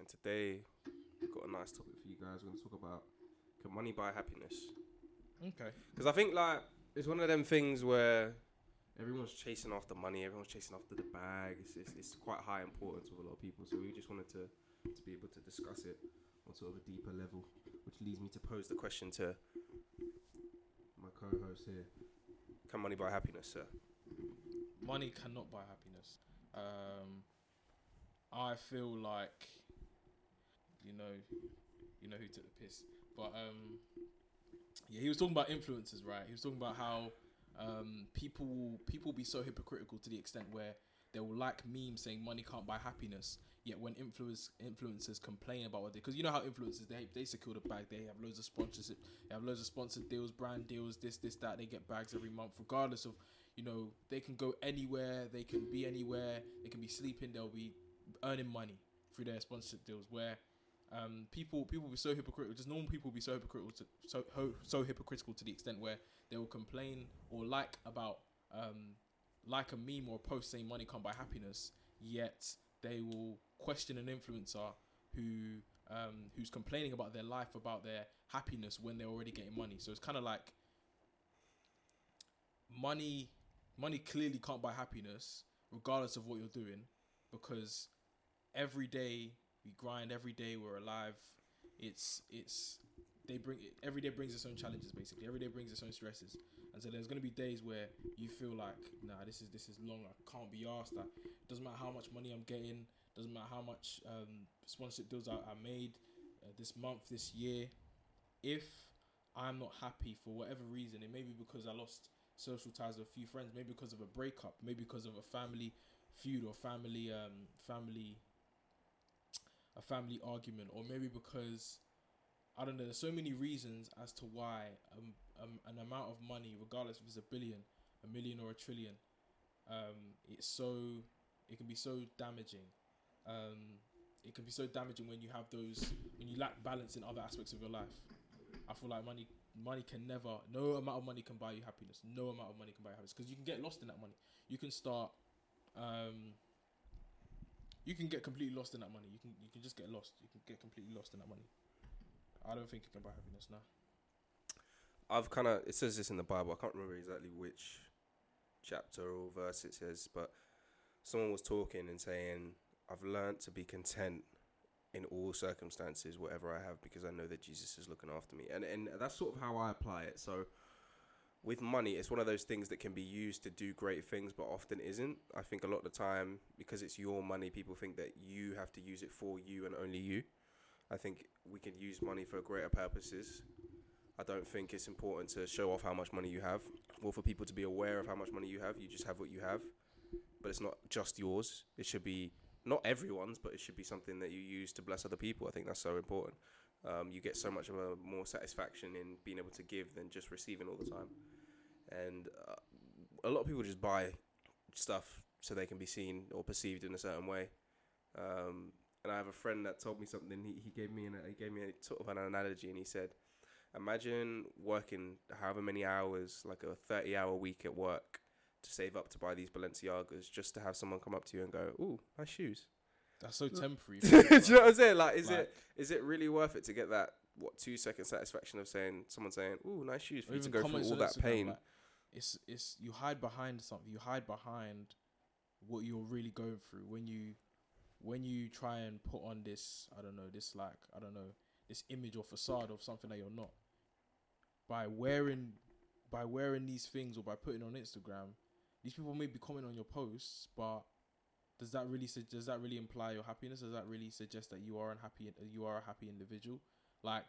and today we've got a nice topic for you guys. We're going to talk about can money buy happiness? Okay. Because I think like it's one of them things where everyone's chasing after money, everyone's chasing after the bag. It's, it's, it's quite high importance with a lot of people. So we just wanted to to be able to discuss it on sort of a deeper level, which leads me to pose the question to my co-host here: Can money buy happiness, sir? Money cannot buy happiness. Um, I feel like, you know, you know who took the piss, but um, yeah, he was talking about influencers, right? He was talking about how um, people people be so hypocritical to the extent where they will like memes saying money can't buy happiness. Yet when influence influencers complain about what they, because you know how influencers they they secure the bag, they have loads of sponsorship, they have loads of sponsored deals, brand deals, this this that. They get bags every month, regardless of you know they can go anywhere, they can be anywhere, they can be sleeping, they'll be earning money through their sponsorship deals. Where um, people people be so hypocritical, just normal people be so hypocritical to so ho, so hypocritical to the extent where they will complain or like about um, like a meme or a post saying money can't buy happiness, yet they will question an influencer who um, who's complaining about their life, about their happiness when they're already getting money. So it's kind of like money money clearly can't buy happiness regardless of what you're doing because every day we grind every day we're alive. It's it's they bring every day brings its own challenges basically. Every day brings its own stresses. And so there's going to be days where you feel like nah this is this is long. I can't be asked. That doesn't matter how much money i'm getting doesn't matter how much um, sponsorship deals i, I made uh, this month this year. If i'm not happy for whatever reason it may be because i lost social ties with a few friends maybe because of a breakup maybe because of a family feud or family um family a family argument or maybe because I don't know. There's so many reasons as to why um, um, an amount of money, regardless if it's a billion, a million, or a trillion, um, it's so it can be so damaging. Um, it can be so damaging when you have those when you lack balance in other aspects of your life. I feel like money money can never no amount of money can buy you happiness. No amount of money can buy you happiness because you can get lost in that money. You can start. Um, you can get completely lost in that money. You can you can just get lost. You can get completely lost in that money. I don't think you can buy happiness now. I've kind of it says this in the Bible. I can't remember exactly which chapter or verse it says, but someone was talking and saying, "I've learned to be content in all circumstances, whatever I have, because I know that Jesus is looking after me." And and that's sort of how I apply it. So with money, it's one of those things that can be used to do great things, but often isn't. I think a lot of the time, because it's your money, people think that you have to use it for you and only you. I think we can use money for greater purposes. I don't think it's important to show off how much money you have, or for people to be aware of how much money you have. You just have what you have, but it's not just yours. It should be not everyone's, but it should be something that you use to bless other people. I think that's so important. Um, you get so much of a more satisfaction in being able to give than just receiving all the time. And uh, a lot of people just buy stuff so they can be seen or perceived in a certain way. Um, and I have a friend that told me something. He, he gave me an, he gave me a, sort of an analogy, and he said, "Imagine working however many hours, like a thirty hour week at work, to save up to buy these Balenciagas, just to have someone come up to you and go, "Ooh, nice shoes." That's so temporary. Do you know what I'm saying? Like, is Like- it is it really worth it to get that what two second satisfaction of saying someone saying, "Ooh, nice shoes," for you to go through all that pain? like, it's it's you hide behind something. You hide behind what you're really going through when you when you try and put on this. I don't know this like I don't know this image or facade of something that you're not. By wearing by wearing these things or by putting on Instagram, these people may be commenting on your posts, but does that really su- does that really imply your happiness? Does that really suggest that you are unhappy? You are a happy individual. Like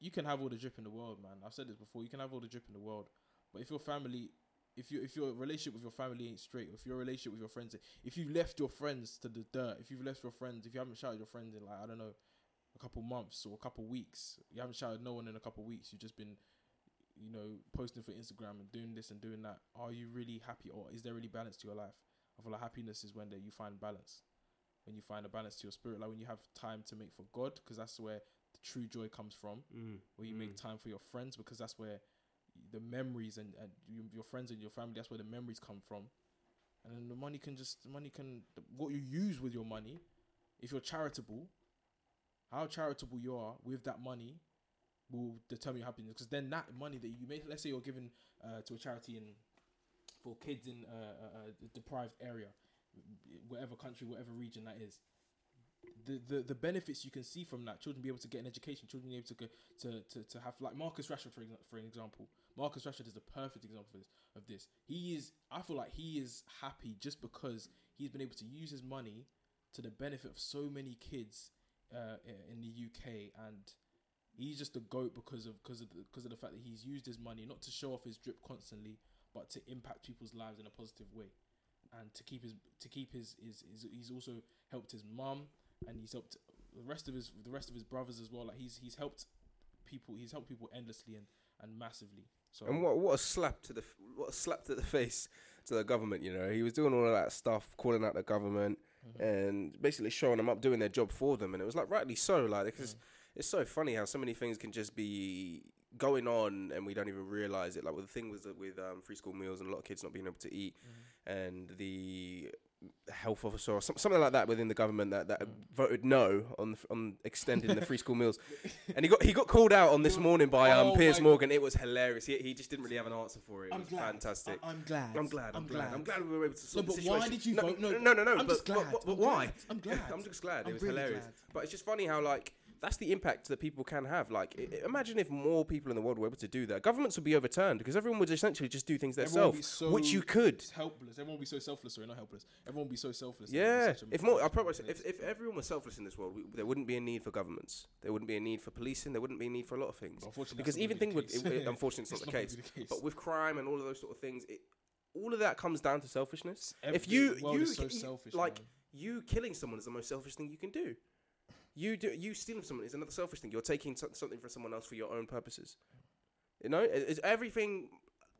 you can have all the drip in the world, man. I've said this before. You can have all the drip in the world, but if your family, if you if your relationship with your family ain't straight, if your relationship with your friends, if you left your friends to the dirt, if you've left your friends, if you haven't shouted your friends in like I don't know, a couple months or a couple weeks, you haven't shouted no one in a couple weeks. You've just been, you know, posting for Instagram and doing this and doing that. Are you really happy, or is there really balance to your life? I feel like happiness is when that you find balance, when you find a balance to your spirit, like when you have time to make for God, because that's where the true joy comes from Mm. where you make time for your friends because that's where the memories and, and you, your friends and your family that's where the memories come from and then the money can just the money can what you use with your money if you're charitable how charitable you are with that money will determine your happiness. Because then that money that you make, let's say you're giving uh, to a charity in for kids in uh, a, a deprived area, whatever country, whatever region that is. The, the, the benefits you can see from that children be able to get an education children be able to go to, to, to have like Marcus Rashford for, for an example Marcus Rashford is the perfect example of this, of this he is I feel like he is happy just because he's been able to use his money to the benefit of so many kids uh, in the UK and he's just a goat because of because of because of the fact that he's used his money not to show off his drip constantly but to impact people's lives in a positive way and to keep his to keep his his, his he's also helped his mum and he's helped the rest of his the rest of his brothers as well like he's he's helped people he's helped people endlessly and and massively so And what what a slap to the what a slap to the face to the government. You know, he was doing all of that stuff, calling out the government, Mm-hmm. and basically showing them up, doing their job for them. And it was like rightly so, like because Mm. it's so funny how so many things can just be going on and we don't even realize it. Like with the thing was that with um, free school meals and a lot of kids not being able to eat, Mm-hmm. and the health officer or some, something like that within the government that, Mm. that voted no on the, on extending the free school meals, and he got he got called out on this morning by um, Oh Piers Morgan. It was hilarious. He, he just didn't really have an answer for it. It I'm was glad. fantastic. I, am glad. I'm glad. I'm, glad. I'm glad we were able to No, sort but the why did you no, vote no? No, no, no. I'm but, just glad. But, but, but I'm why? glad. I'm glad. I'm just glad. I'm it was really hilarious. glad. But it's just funny how like that's the impact that people can have. Like, i- imagine if more people in the world were able to do that. Governments would be overturned because everyone would essentially just do things Everyone would be themselves, which you could. Helpless. Everyone will be so selfless. Sorry, not helpless. Everyone will be so selfless. Would Yeah, if more, I a promise, if, if everyone was selfless in this world, we, there wouldn't be a need for governments. There wouldn't be a need for policing. There wouldn't be a need for a lot of things. Unfortunately, Because not even gonna thing be the with, it, it- unfortunately, it's not the gonna case. be the case. But with crime and all of those sort of things, it, all of that comes down to selfishness. Ev- if you the world you is so you- selfish, like man. you killing someone is the most selfish thing you can do. You do you stealing someone is another selfish thing. You're taking so- something from someone else for your own purposes. You know, It- it's everything.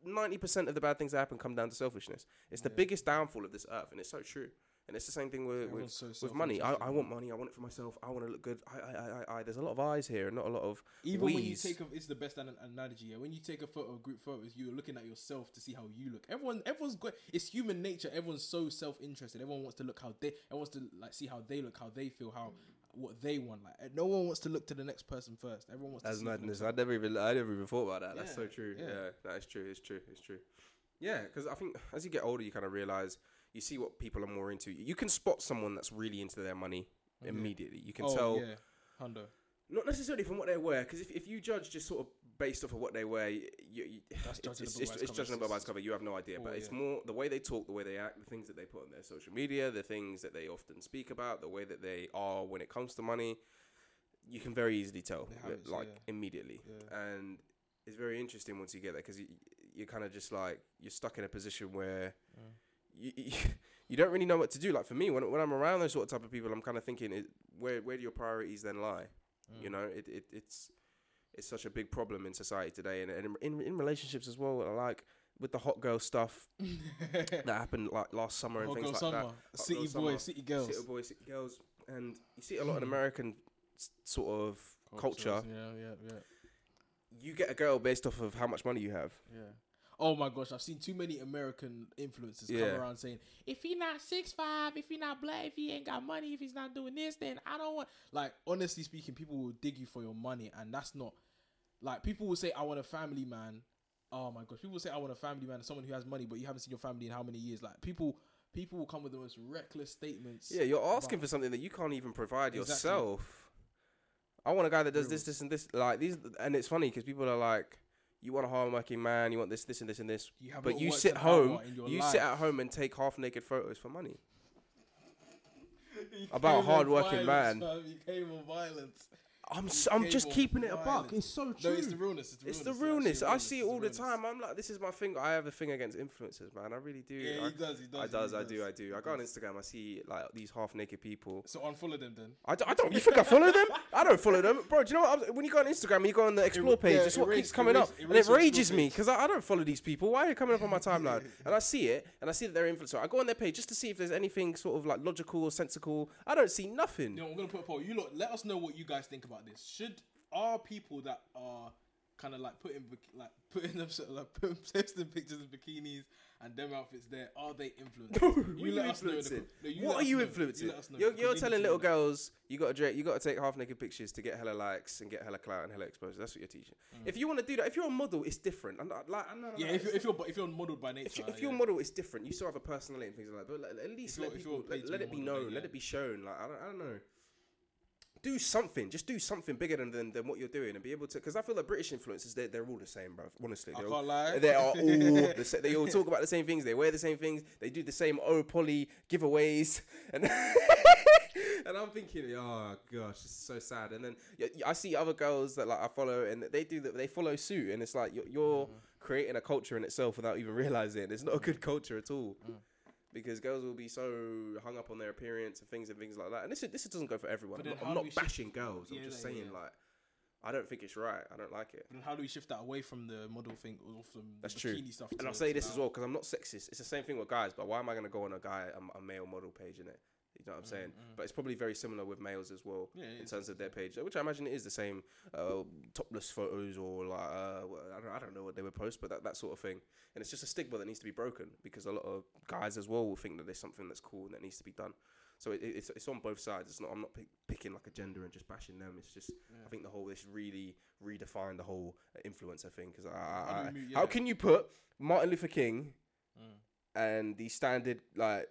Ninety percent of the bad things that happen come down to selfishness. It's the Yeah. biggest downfall of this earth, and it's so true. And it's the same thing with, with so with money. I, I want money. I want it for myself. I want to look good. I, I, I, I, I. There's a lot of eyes here, and not a lot of Even when you take a, it's the best an- analogy. Yeah, when you take a photo, group photos, you're looking at yourself to see how you look. Everyone, everyone's good. It's human nature. Everyone's so self-interested. Everyone wants to look how they. Everyone wants to like see how they look, how they feel, how what they want. Like no one wants to look to the next person first. Everyone wants. That's to madness. I never even I never even thought about that. That's so true. yeah. Yeah. that is true. It's true. It's true. Yeah, because I think as you get older, you kind of realize you see what people are more into. You can spot someone that's really into their money Yeah. immediately. You can oh, tell, yeah, Hundo. not necessarily from what they wear, because if, if you judge just sort of based off of what they wear, you, you, it's, judging it's, it's, by its it's cover. judging a book by its cover. You have no idea, but Oh, it's yeah. more the way they talk, the way they act, the things that they put on their social media, the things that they often speak about, the way that they are when it comes to money. You can very easily tell, uh, habits, like yeah. immediately, Yeah. and it's very interesting once you get there because you, you're kind of just like you're stuck in a position where Mm. you, you you don't really know what to do. Like for me, when when I'm around those sort of type of people, I'm kind of thinking, it, where where do your priorities then lie? Mm. You know, it, it it's it's such a big problem in society today, and, and in in relationships as well. Like with the hot girl stuff that happened like last summer and Hot things like summer, that. city girl boys, summer, city girls, City boys, city girls, and you see a lot in hmm. American s- sort of culture. Yeah, yeah, yeah. You get a girl based off of how much money you have. Yeah. Oh my gosh, I've seen too many American influencers Yeah. come around saying, if he not six five, if he not black, if he ain't got money, if he's not doing this, then I don't want. Like honestly speaking, people will dig you for your money, and that's not like people will say, I want a family man. Oh my gosh, people say, I want a family man, someone who has money, but you haven't seen your family in how many years? Like people, people will come with the most reckless statements. Yeah, you're asking for something that you can't even provide Exactly. yourself. I want a guy that does this, this, and this. Like these, and it's funny because people are like, "You want a hardworking man. You want this, this, and this, and this." You But you sit home. hour in your You life. sit at home and take half naked photos for money. About a hard-working violence, man. fam. He came on violence. I'm, He s- I'm just keeping it a buck. It's so No, true. it's the realness. It's the It's realness. the realness. I see it all the time. I'm like, this is my thing. I have a thing against influencers, man. I really do. Yeah, I, he does. He does. I does. I do. I do. I go on. Instagram. I see like these half naked people. So unfollow them then. I, d- I don't. You think I follow them? I don't follow them, bro. Do you know what? I'm- When you go on Instagram and you go on the explore page, yeah, it's what keeps coming up, and it rages me because I, I don't follow these people. Why are you coming up on my timeline? And I see it, and I see that they're influencer. I go on their page just to see if there's anything sort of like logical or sensical. I don't see nothing. Know, I'm gonna put a poll. You lot, let us know what you guys think about this. Should are people that are kind of like putting like putting themselves like putting posting pictures of bikinis and them outfits there, are they influencers? What are you influencing? no, you what are you know. influencing? let us know, You're, you're telling little know girls you got to you got to take half naked pictures to get hella likes and get hella clout and hella exposure. That's what you're teaching. If you want to do that, if you're a model, it's different. I'm not, like, I'm not, Mm. Yeah, if you're, if you're if you're modeled by nature, if, you, if yeah. you're a model, it's different. You still have a personality and things like that. But like, at least let people let, let it be known. then Let it be shown. Like I don't, I don't know. Do something. Just do something bigger than, than, than what you're doing and be able to. Because I feel like British influencers, they're, they're all the same, bro. Honestly, I they're all, lie. they are all the sa- they all talk about the same things. They wear the same things. They do the same oh poly giveaways, and and I'm thinking, oh gosh, it's so sad. And then I see other girls that like I follow, and they do that. They follow suit, and it's like you're, you're Mm. creating a culture in itself without even realizing it. It's not a good culture at all. Mm. Because girls will be so hung up on their appearance and things and things like that, and this is, this doesn't go for everyone. I'm not, I'm not we shift- bashing girls. Yeah, I'm just yeah, saying yeah. like, I don't think it's right. I don't like it. Then how do we shift that away from the model thing or from That's the true. bikini stuff? And I'll say this now? as well because I'm not sexist. It's the same thing with guys, but why am I going to go on a guy a, a male model page in it? You know what I'm saying? But it's probably very similar with males as well Mm, Yeah, in terms of their page, which I imagine it is the same uh, topless photos or like uh, I don't I don't know what they would post, but that, that sort of thing. And it's just a stigma that needs to be broken because a lot of guys as well will think that there's something that's cool and that needs to be done. So it, it's it's on both sides. It's not I'm not pick, picking like a gender and just bashing them. It's just I think the whole this really redefined the whole influencer thing because I, How I, I- we move- how can you put Martin Luther King Mm. and the standard like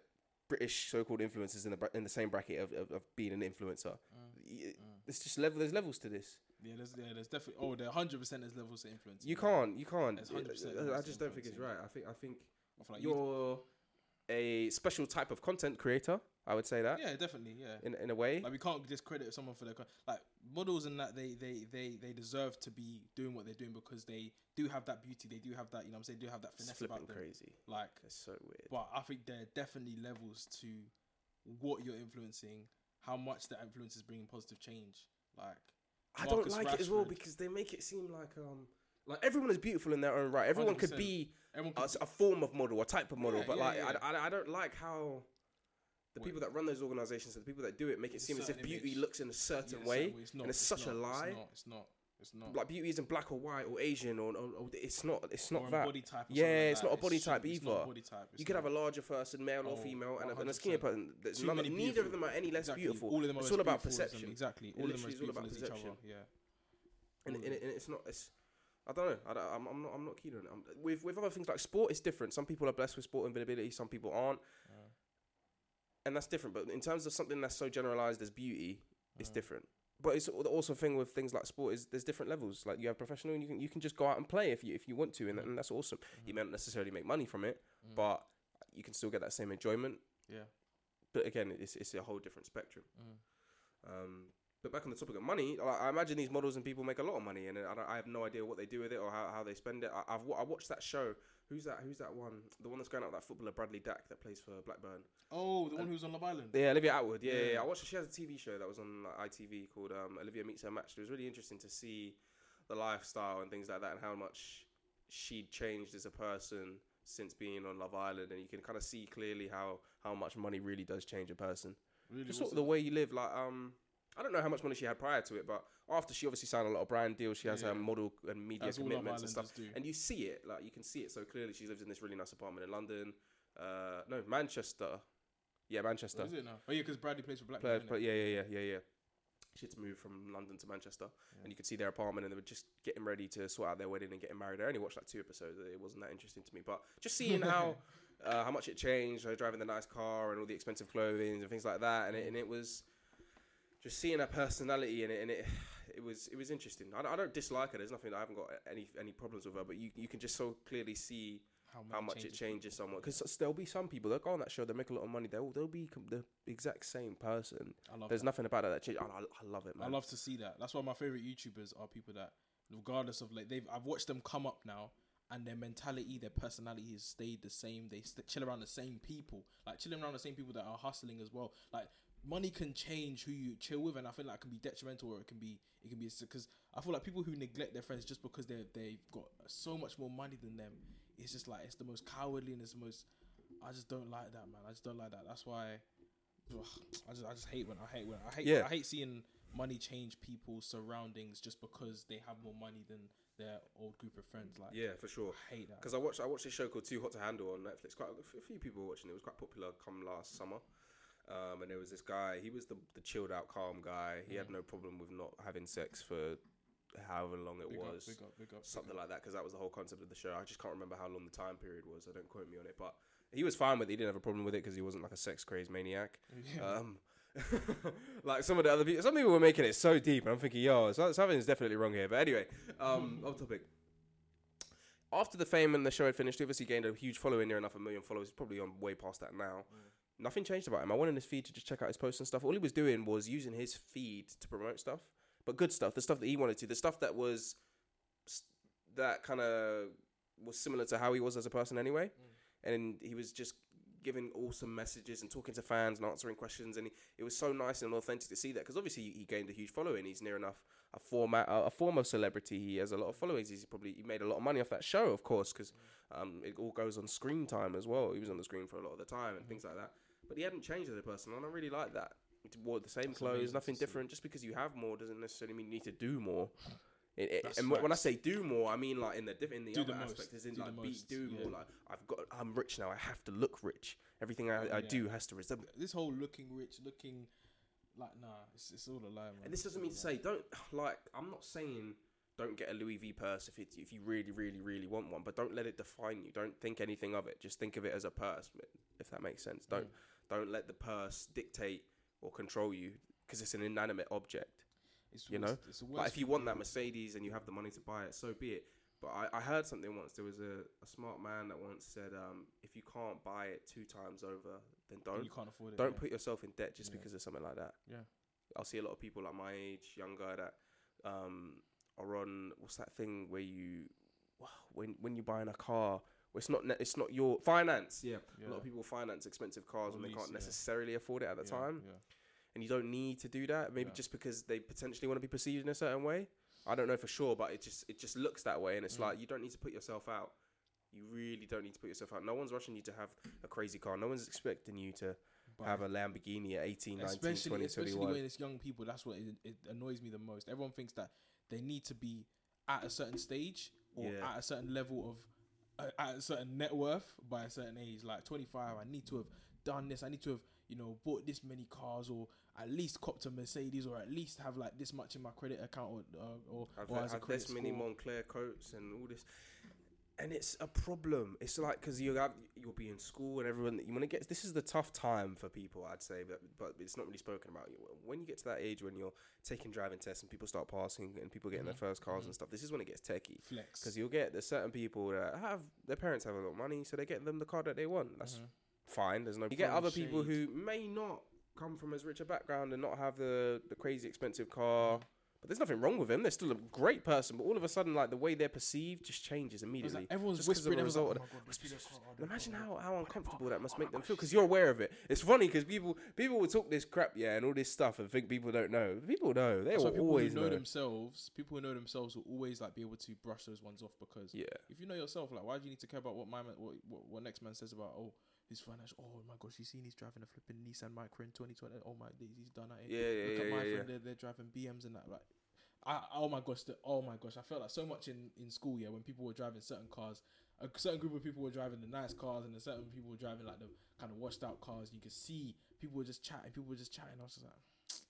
British so-called influencers in the in the same bracket of, of, of being an influencer? Mm. It's just level. There's levels to this. Yeah, there's yeah, there's definitely oh, there hundred percent there's levels to influence. You can't. You can't. There's 100% I- I just don't think it's right. I think. I think I feel like you- you're a special type of content creator. I would say that yeah, definitely, yeah. in in a way. Like we can't discredit someone for their like models and that they they they they deserve to be doing what they're doing because they do have that beauty, they do have that you know what I'm saying, they do have that It's finesse flipping about them. crazy. Like, It's so weird. but I think there are definitely levels to what you're influencing, how much that influence is bringing positive change. Like, I don't like it as well because they make it seem like um like everyone is beautiful in their own right. Everyone could 100%. be everyone a, a form of model, a type of model, Yeah, but yeah, like yeah. I, I, I don't like how the people that run those organizations and the people that do it make it seem as if beauty image. looks in a certain yeah, way. It's not, and it's such a lie. It's not. It's not. It's not. Like beauty isn't black or white or Asian or, or, or it's not. It's Or not a that. body type. or Yeah, like it's not a body type it's not a either. body type. You could have a larger person, male or Oh, female, and a, and a skinnier person. None, neither of them are any less exactly. beautiful. All of them are it's all about them, perception. Exactly. All of them are all about as each perception. other. Yeah. and, and, and it's not. It's I don't know. I don't, I'm, I'm not. I'm not keen on it. I'm, with with other things like sport, it's different. Some people are blessed with sport and ability. Some people aren't, and that's different. But in terms of something that's so generalized as beauty, it's uh, different. But it's al- also a thing with things like sport is there's different levels. Like you have professional, and you can you can just go out and play if you if you want to, and, and that's awesome. You may not necessarily make money from it, mm, but you can still get that same enjoyment. yeah. But again, it's it's a whole different spectrum. Mm. Um, but back on the topic of money, I imagine these models and people make a lot of money, and I, I have no idea what they do with it or how, how they spend it. I, I've I watched that show. Who's that? Who's that one? The one that's going out with that footballer Bradley Dack that plays for Blackburn. Oh, the one who's on Love Island. Yeah, Olivia Attwood. Yeah, yeah. Yeah. yeah. I watched. She has a TV show that was on like, ITV called um, Olivia Meets Her Match. It was really interesting to see the lifestyle and things like that, and how much she'd changed as a person since being on Love Island. And you can kind of see clearly how how much money really does change a person. Really, Just sort of the way you live. Like um, I don't know how much money she had prior to it, but after she obviously signed a lot of brand deals, she has Yeah. her model and media That's commitments and stuff. do. And you see it, like you can see it so clearly. She lives in this really nice apartment in London. Uh, no, Manchester. Yeah, Manchester. What is it now? Oh yeah, because Bradley plays for Blackburn. but yeah, yeah, yeah, yeah, yeah. She had to move from London to Manchester, and you could see their apartment, and they were just getting ready to sort out their wedding and getting married. I only watched like two episodes; it wasn't that interesting to me. But just seeing how uh, how much it changed, her driving the nice car and all the expensive clothing and things like that, and it, and it was just seeing her personality in it, and it it was it was interesting. I, don't- I don't dislike her. There's nothing I haven't got any any problems with her, but you you can just so clearly see how much it changes someone. Because there'll be some people that go on that show, they make a lot of money. They'll they'll be com- the exact same person. I love There's that. nothing about it that changes. I, I, I love it, man. I love to see that. That's why my favorite YouTubers are people that, regardless of like they've, I've watched them come up now, and their mentality, their personality has stayed the same. They st- chill around the same people, like chilling around the same people that are hustling as well. Like money can change who you chill with, and I feel like it can be detrimental or it can be it can be because I feel like people who neglect their friends just because they they've got so much more money than them. It's just like it's the most cowardly and it's the most. I just don't like that, man. I just don't like that. That's why. ugh, I just I just hate when I hate when I hate Yeah. I hate seeing money change people's surroundings just because they have more money than their old group of friends. Like, Yeah, for sure. I hate that. Because I watched I watched this show called Too Hot to Handle on Netflix. Quite a few people were watching. It was quite popular come last summer. Um, and there was this guy. He was the the chilled out, calm guy. He had Mhm. no problem with not having sex for however long it Big up, was, big up, big up, big something up. like that. Because that was the whole concept of the show. I just can't remember how long the time period was. I don't quote me on it. But he was fine with it. He didn't have a problem with it because he wasn't like a sex crazed maniac. Yeah. Um, like some of the other people, some people were making it so deep, and I'm thinking, yo, so- something's definitely wrong here. But anyway, um, off topic. After the fame and the show had finished, he obviously gained a huge following, near enough a million followers. He's probably on way past that now. Nothing changed about him. I went on his feed to just check out his posts and stuff. All he was doing was using his feed to promote stuff, but good stuff, the stuff that he wanted to, the stuff that was that kind of was similar to how he was as a person anyway. Mm. And he was just giving awesome messages and talking to fans and answering questions, and he, it was so nice and authentic to see that because obviously he gained a huge following. He's near enough a format, a, a form of celebrity. He has a lot of followers. He's probably he made a lot of money off that show, of course, because mm. um, it all goes on screen time as well. He was on the screen for a lot of the time and mm. things like that. But he hadn't changed as a person, and I really like that. He wore the same That's clothes, amazing nothing to see. different. Just because you have more doesn't necessarily mean you need to do more. It, it, That's and when I facts. say do more, I mean like in the diff- in the Do other the most. aspect, is in Do the like be most, do yeah. more. Like I've got, I'm rich now. I have to look rich. Everything I, I Yeah. do has to resemble. this whole looking rich, looking like nah, it's, it's all a lie, man. And this doesn't mean to say don't like. I'm not saying don't get a Louis V purse if it, if you really, really, really want one, but don't let it define you. Don't think anything of it. Just think of it as a purse, if that makes sense. Don't don't let the purse dictate or control you because it's an inanimate object. It's you worse- know? Like if you want that Mercedes and you have the money to buy it, so be it. But I, I heard something once. There was a, a smart man that once said, um, if you can't buy it two times over, then then don't. you can't afford it. Don't yeah. put yourself in debt just Yeah. because of something like that. Yeah. I'll see a lot of people like my age, younger, that um, are on what's that thing where you when when you're buying a car, where it's not ne- it's not your finance. Yeah. Yeah. A lot of people finance expensive cars when they lease, can't yeah. necessarily afford it at the Yeah, time, Yeah. and you don't need to do that. Maybe Yeah. just because they potentially want to be perceived in a certain way. I don't know for sure, but it just it just looks that way, and it's Mm. like you don't need to put yourself out. You really don't need to put yourself out. No one's rushing you to have a crazy car. No one's expecting you to But have a Lamborghini at 18, 19, especially 20, especially 21. when it's young people. That's what it, it annoys me the most. Everyone thinks that they need to be at a certain stage or Yeah. at a certain level of at a certain net worth by a certain age. Like twenty five, I need to have done this. I need to have you know bought this many cars or at least copped a Mercedes or at least have like this much in my credit account or uh, or, I've or had as a credit this many. Moncler coats and all this, and it's a problem. It's like because you you'll be in school and everyone you want to get. This is the tough time for people, I'd say, but but it's not really spoken about. When you get to that age when you're taking driving tests and people start passing and people getting Mhm, their first cars mhm. and stuff, this is when it gets techie. flex Because you'll get there's certain people that have their parents have a lot of money, so they get them the car that they want. That's Mhm. fine. There's no. You get other people who may not come from as rich a background and not have the the crazy expensive car. But there's nothing wrong with them. They're still a great person. But all of a sudden, like the way they're perceived just changes immediately. like everyone's just a whispering. Everyone's like, result oh God, Whisper, this whisper, car, oh, this imagine how, how uncomfortable that must make them feel because you're aware of it. It's funny because people people will talk this crap, yeah, and all this stuff and think people don't know. People know. They That's will people always who know, know. themselves, people who know themselves will always like be able to brush those ones off because Yeah. if you know yourself, like why do you need to care about what my man, what, what what next man says about oh his financial? Oh my gosh, you seen he's driving a flipping Nissan Micra in 2020. Oh my days, he's done that. Yeah, yeah, Look yeah, at my yeah, friend, they're, they're driving BMs and that. Like, I oh my gosh, the, oh my gosh, I felt like so much in in school. Yeah, when people were driving certain cars, a certain group of people were driving the nice cars, and a certain people were driving like the kind of washed out cars. You could see people were just chatting. People were just chatting. I was just like.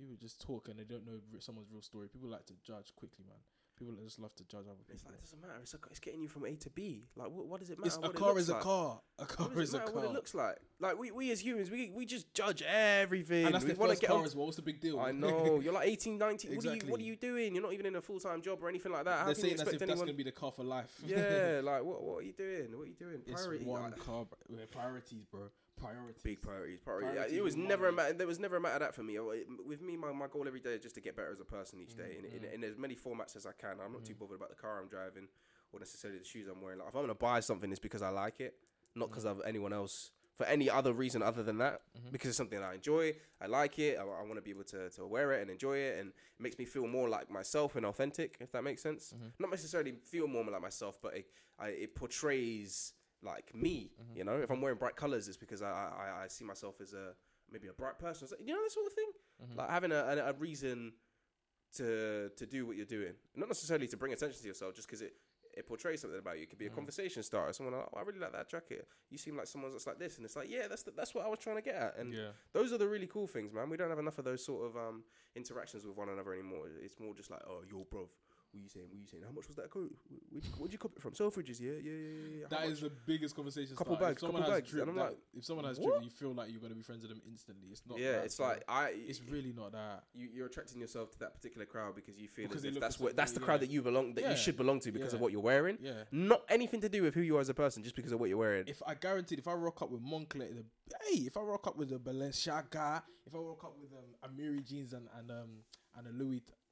People just talk and they don't know someone's real story. People like to judge quickly, man. People just love to judge other people. It's like it doesn't matter. It's, a, it's getting you from A to B. Like what, what does it matter? It's, a car is a like? car. A car What is a car. what it looks like? Like we, we as humans, we we just judge everything. and that's we the first get car on- as well. What's the big deal? I know. You're like 18, 19. What are you What are you doing? You're not even in a full time job or anything like that. How They're saying if expect that's gonna be the car for life. yeah, like what What are you doing? What are you doing? it's one like, car. Bro. Priorities, bro. Priorities. Big priorities. Priority. Priorities it was never a matter. There was never a matter of that for me. With me, my, my goal every day is just to get better as a person each day, in, in, Mm. in as many formats as I can. I'm not too Mm. bothered about the car I'm driving or necessarily the shoes I'm wearing. Like, if I'm gonna buy something, it's because I like it, not because Mm. of anyone else. For any other reason other than that, Mhm. because it's something I enjoy, I like it, I, I want to be able to, to wear it and enjoy it, and it makes me feel more like myself and authentic, if that makes sense. Mhm. Not necessarily feel more like myself, but it, I, it portrays like me. Mhm. You know, if I'm wearing bright colors, it's because I, I, I see myself as a maybe a bright person. So, you know, that sort of thing. Mhm. Like having a, a, a reason to to do what you're doing, not necessarily to bring attention to yourself, just because it it portrays something about you. It could be a Mm. conversation starter. Someone, like, oh, I really like that jacket. You seem like someone that's like this, and it's like, yeah, that's the, that's what I was trying to get at. And yeah, those are the really cool things, man. We don't have enough of those sort of um interactions with one another anymore. It's more just like, oh, yo, bro. What you saying? What you saying? How much was that coat? Where'd you, where'd you cop it from? Selfridges, yeah, yeah, yeah, yeah. How that much? is the biggest conversation. Couple starter. bags, if someone couple has bags, drip, and I'm that- like, if someone has what? drip, you feel like you're gonna be friends with them instantly. It's not. yeah. that, It's bro. like I. it's really not that. you, you're attracting yourself to that particular crowd because you feel Because as if that's what that's the crowd yeah. that you belong that Yeah. you should belong to because of what you're wearing. Yeah. Not anything to do with who you are as a person, just because of what you're wearing. If I guaranteed, if I rock up with Moncler, the hey, if I rock up with the Balenciaga, if I rock up with um, Amiri jeans and and um and a Louis, so a-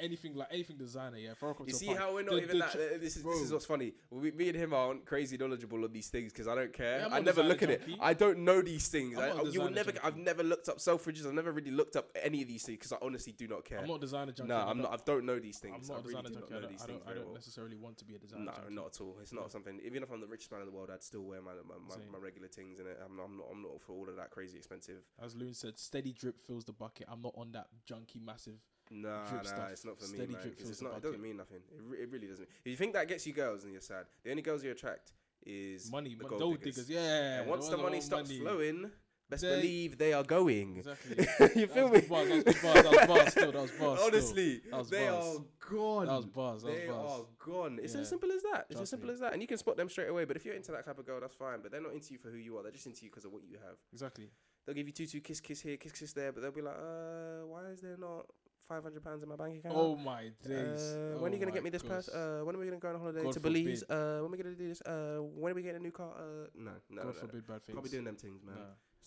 anything like anything designer, yeah. You see how we're not the- even the that. uh, this is bro. this is what's funny. We, me and him aren't crazy knowledgeable on these things because I don't care. Yeah, I not never look at it. I don't know these things. I, not you will never. junkie. I've never looked up Selfridges. I've never really looked up any of these things because I honestly do not care. I'm not a designer junkie. no, I'm don't- I don't know these things. I'm not I a really designer do junkie. not I know don't, these I things don't, I don't well. necessarily want to be a designer. No, junkie. not at all. It's not something. Even if I'm the richest man in the world, I'd still wear my my, my, my regular things in it. I'm not, I'm not. I'm not for all of that crazy expensive. As Loon said, steady drip fills the bucket. I'm not on that junky massive. Nah, Drip nah, stuff. it's not for me, Steady man. drip 'cause fills it's not. It doesn't mean nothing. It, re- it really doesn't. If you think that gets you girls, and you're sad. The only girls you attract is Money, the gold gold diggers. diggers. Yeah. and once the the money stops money. flowing, best They- believe they are going. Exactly. you That feel me? bars, that was bars, that was bars still, that was bars. Honestly, That was they bars. are gone. That was bars. That was they bars. are gone. It's Yeah. as simple as that. It's Trust as simple me. as that. And you can spot them straight away. But if you're into that type of girl, that's fine. But they're not into you for who you are. They're just into you because of what you have. Exactly. They'll give you two, two, kiss, kiss here, kiss, kiss there. But they'll be like, uh, why is there not five hundred pounds in my bank account? Oh my days. Uh, when are you Oh gonna get me this purse? Uh, when are we gonna go on holiday God to Belize? Uh, when are we gonna do this? Uh, when are we getting a new car? Uh, no, no, no, God no. forbid bad things. Be doing them things, man.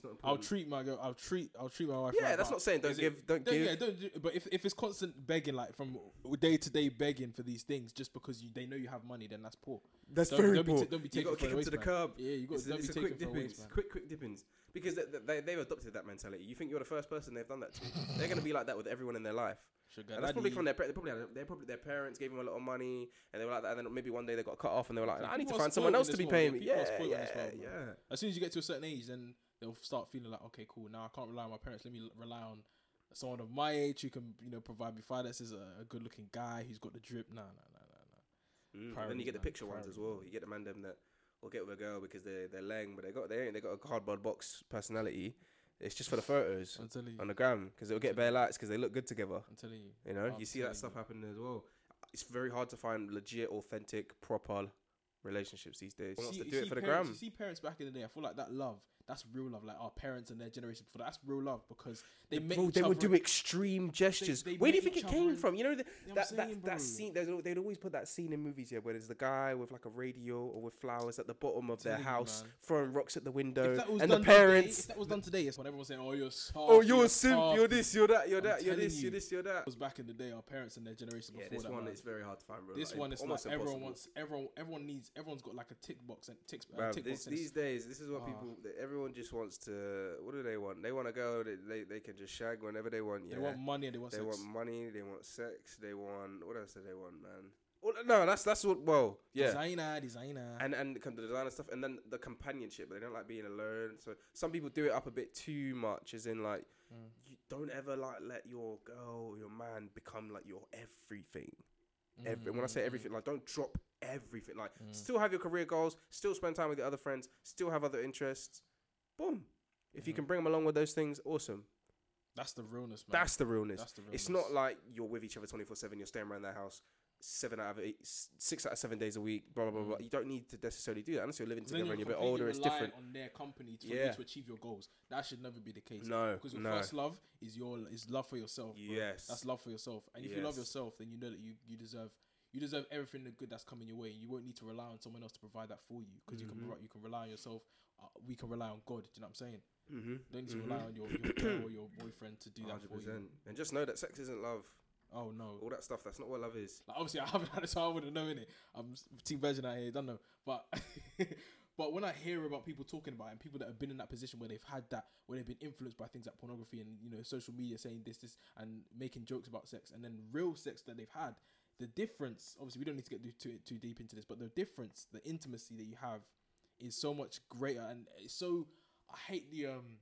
It's not I'll treat my girl. I'll treat. I'll treat my wife. yeah, right, that's not saying don't is it- give, don't Don't, give. yeah, don't. do- But if, if it's constant begging, like from day to day begging for these things, just because you they know you have money, then that's poor. That's don't- very don't be poor. don't be you taken got to for kick a to the waste, man. curb. Yeah, you got. It's, a, Don't be it's a taken quick for dippings, waste, man. quick, quick dippings. Because they, they, they've adopted that mentality. You think you're the first person they've done that to. They're going to be like that with everyone in their life. Sugar And that's probably from their they probably had, they probably their parents gave them a lot of money and they were like that. And then maybe one day they got cut off and they were like, I need to find someone else to be paying me. yeah, Yeah, are spoiled in yeah, this world, yeah. man. As soon as you get to a certain age, then they'll start feeling like, okay, cool. Now I can't rely on my parents. Let me rely on someone of my age who can, you know, provide me finances. A, a good-looking guy who's got the drip. Nah, nah, nah, nah, nah. Mm, and then you get the man, picture ones as well. You get the man them that will get with a girl because they they're laying, but they got they ain't they got a cardboard box personality. It's just for the photos I'm telling you. on the gram because it'll get bare likes because they look good together. I'm telling you. You know, I'm you see that stuff you. happening as well. It's very hard to find legit, authentic, proper relationships these days. See- to do it for the gram? You see parents back in the day. I feel like that love, that's real love. Like our parents and their generation before, that's real love because they make Bro, they would do extreme gestures. they Where do you think it came in- from? You know, the, You know that, I'm that, saying, that bro? scene. There's, they'd always put that scene in movies, yeah, where there's the guy with like a radio or with flowers at the bottom of their Telling house, man. throwing rocks at the window, If that was and the done today- parents. if that was done today, yes, when everyone's saying, "Oh, you're soft," Oh, you're a simp. soft," You're this. You're that. You're I'm that. You're this. You're you. this. You're that. was back in the day, our parents and their generation Yeah, before this that. one man. is very hard to find, bro. This Like, one is almost like everyone impossible. wants everyone everyone needs everyone's got like a tick box and ticks uh, tick this, box these days, this is what Ah. people. that Everyone just wants to. What do they want? They want to go. They, they they can just shag whenever they want. Yeah. they want money and they want They sex. want money. They want sex. They want what else do they want, man? Well, no, that's that's what. Well, yeah, Designer, designer. and and the, designer stuff, and then the companionship. They don't like being alone. So some people do it up a bit too much, as in like Mm. you don't ever like let your girl, your man become like your everything. Every, when I say Mm, everything, like don't drop everything. Like mm. still have your career goals, still spend time with your other friends, still have other interests. Boom. If you can bring them along with those things, awesome. that's the realness, man. That's the realness. That's the realness. It's not like you're with each other 24 7, you're staying around their house seven out of eight, six out of seven days a week, blah, blah, blah, blah. Mm. You don't need to necessarily do that unless you're living together and you're you're a bit older, it's different. on their company to, Yeah. to achieve your goals. That should never be the case. No, because your no. first love is your is love for yourself. bro. Yes. that's love for yourself. And if you love yourself, then you know that you you deserve you deserve everything the good that's coming your way. And you won't need to rely on someone else to provide that for you because you can Mhm. you can rely on yourself. Uh, we can rely on God. Do you know what I'm saying? Mm-hmm. Don't need to rely on your, your girl or your boyfriend to do that for you. And just know that sex isn't love. Oh no. All that stuff, that's not what love is. Like, obviously, I haven't had it, so I wouldn't know in it. I'm team virgin out here, don't know. But but when I hear about people talking about it and people that have been in that position where they've had that, where they've been influenced by things like pornography and you know social media saying this, this, and making jokes about sex, and then real sex that they've had, the difference. Obviously, we don't need to get too too, deep into this, but the difference, the intimacy that you have, is so much greater, and it's so. I hate the um.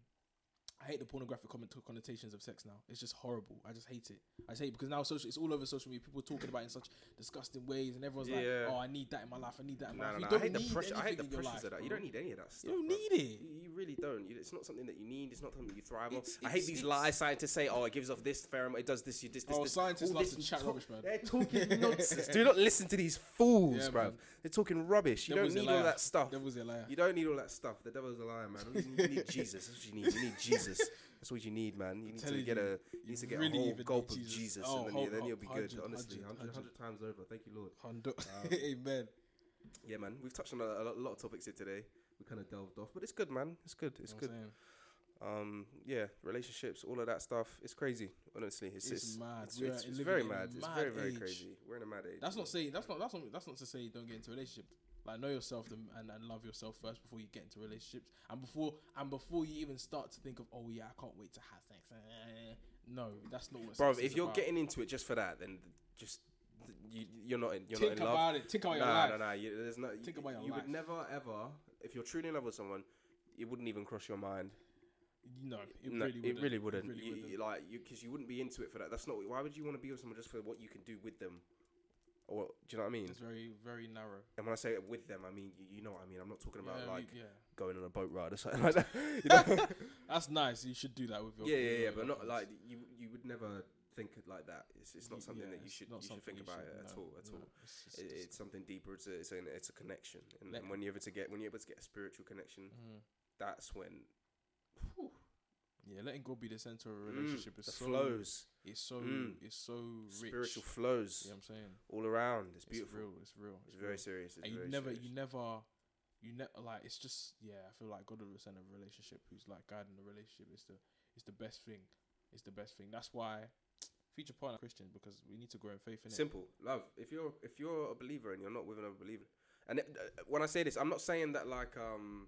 I hate the pornographic connotations of sex now. It's just horrible. I just hate it. I just hate it because now social, it's all over social media. People talking about it in such disgusting ways, and everyone's like, "Oh, I need that in my life. I need that in my No, life." no, You no. I don't hate the pressure. I hate the pressures life, of that. You don't need any of that stuff. You don't bro. need it. You, you really don't. You- It's not something that you need. It's not something you thrive on. It's- I hate these it's- lies scientists say, oh, it gives off this pheromone, it does this, you this, this, Oh, this. scientists all love to chat talk- rubbish, man. They're talking nonsense. Do not listen to these fools, Yeah, bro. man. They're talking rubbish. You Devil's don't need all that stuff. Devil's a liar. You don't need all that stuff. The devil's a liar, man. You need, you need Jesus. That's what you need. You need Jesus. That's what you need, man. You need to get a. You need to get really a whole gulp of Jesus. Jesus, Oh, and then, whole- then you'll be good. 100, honestly, 100, 100, 100 times over. Thank you, Lord. Um, Amen. Yeah, man. We've touched on a, a lot- of topics here today. We kind of delved off, but it's good, man. It's good. It's You know good. what I'm saying? Um, yeah, relationships, all of that stuff. It's crazy. Honestly, it's It's it's, mad. It's, it's, it's very a mad. It's very very age. crazy. We're in a mad age. That's not saying that's not that's not that's not to say don't get into a relationship. Like know yourself and, and, and love yourself first before you get into relationships, and before and before you even start to think of oh yeah I can't wait to have sex. Eh, No, that's not what. bro. If you're about. getting into it just for that, then just you you're not in you're think not in love. it, think about your Nah, life. nah, nah. You, there's no. Think you, about your you life. would never ever, if you're truly in love with someone, it wouldn't even cross your mind. No, it no, really it wouldn't. really wouldn't. really wouldn't. you- like you, because you wouldn't be into it for that. That's not. Why would you want to be with someone just for what you can do with them? Or do you know what I mean? It's very very narrow. And when I say with them, I mean you, you know what I mean. I'm not talking about Yeah, like yeah. going on a boat ride or something like that. You know? That's nice. You should do that with your yeah, yeah, yeah, but not like you. You would never think like that. It's, it's not something yeah, that you should not you should think you about should- at no, all. At no, all. it's just- It, it's- something deeper. It's a, it's, an, it's a connection, and, and when you're able to get when you're able to get a spiritual connection, Mhm. that's when Yeah, letting God be the center of a mm, relationship is the so flows, It's so Mm. it's so rich. spiritual flows You know what I'm saying? all around. It's It's beautiful. real. It's real. It's very real. serious. It's and you very never, serious. you never, you never like. It's just yeah. I feel like God is the center of a relationship, who's like guiding the relationship, is the is the best thing. It's the best thing. That's why future partner Christian because we need to grow in faith in. Simple love. If you're if you're a believer and you're not with another believer, and it, uh, when I say this, I'm not saying that like um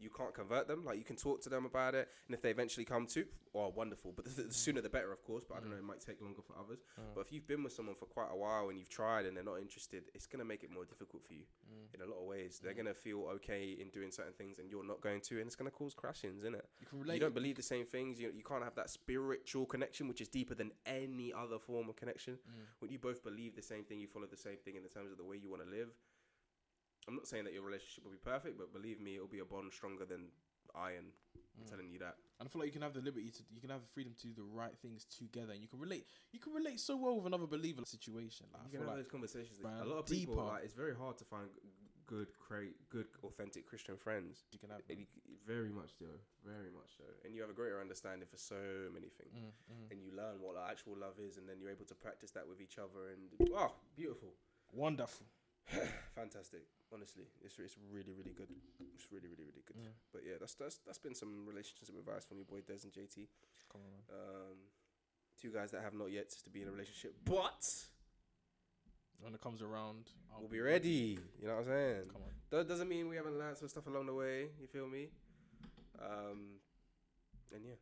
you can't convert them. Like you can talk to them about it, and if they eventually come to, oh wonderful. But the, the sooner the better, of course. But I don't know, it might take longer for others. Mm. But if you've been with someone for quite a while and you've tried and they're not interested, it's gonna make it more difficult for you Mm. in a lot of ways. They're Mm. gonna feel okay in doing certain things, and you're not going to, and it's gonna cause crashings, isn't it? You can relate. you don't believe the same things. You you can't have that spiritual connection, which is deeper than any other form of connection. Mm. When you both believe the same thing, you follow the same thing in the terms of the way you want to live. I'm not saying that your relationship will be perfect, but believe me, it'll be a bond stronger than iron. I'm Mm. telling you that. And I feel like you can have the liberty to, you can have the freedom to do the right things together, and you can relate. You can relate so well with another believer situation. Like, I you feel can have like those conversations. a lot of people, deeper. like, it's very hard to find good, great, good, authentic Christian friends. you can have. Very much so, very much so. And you have a greater understanding for so many things. Mm, mm. And you learn what like, actual love is, and then you're able to practice that with each other. And oh, beautiful. Wonderful. Fantastic. Honestly, it's it's really really good. It's really really really good. Yeah. But yeah, that's that's that's been some relationship advice from your boy Des and JT. Come on, man. Um, two guys that have not yet to be in a relationship, but When it comes around, I'll we'll be ready. You know what I'm saying? Come on. That doesn't mean we haven't learned some stuff along the way. You feel me? Um, and yeah,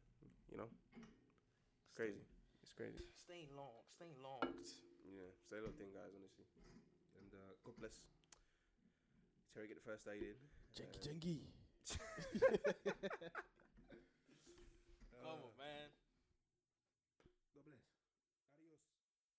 you know, it's crazy. It's crazy. Stay long. Stay locked. Yeah, stay locked in, guys. Honestly, and God bless. Terry, get the first aid in. Jenky, Uh, jenky. Come Come on.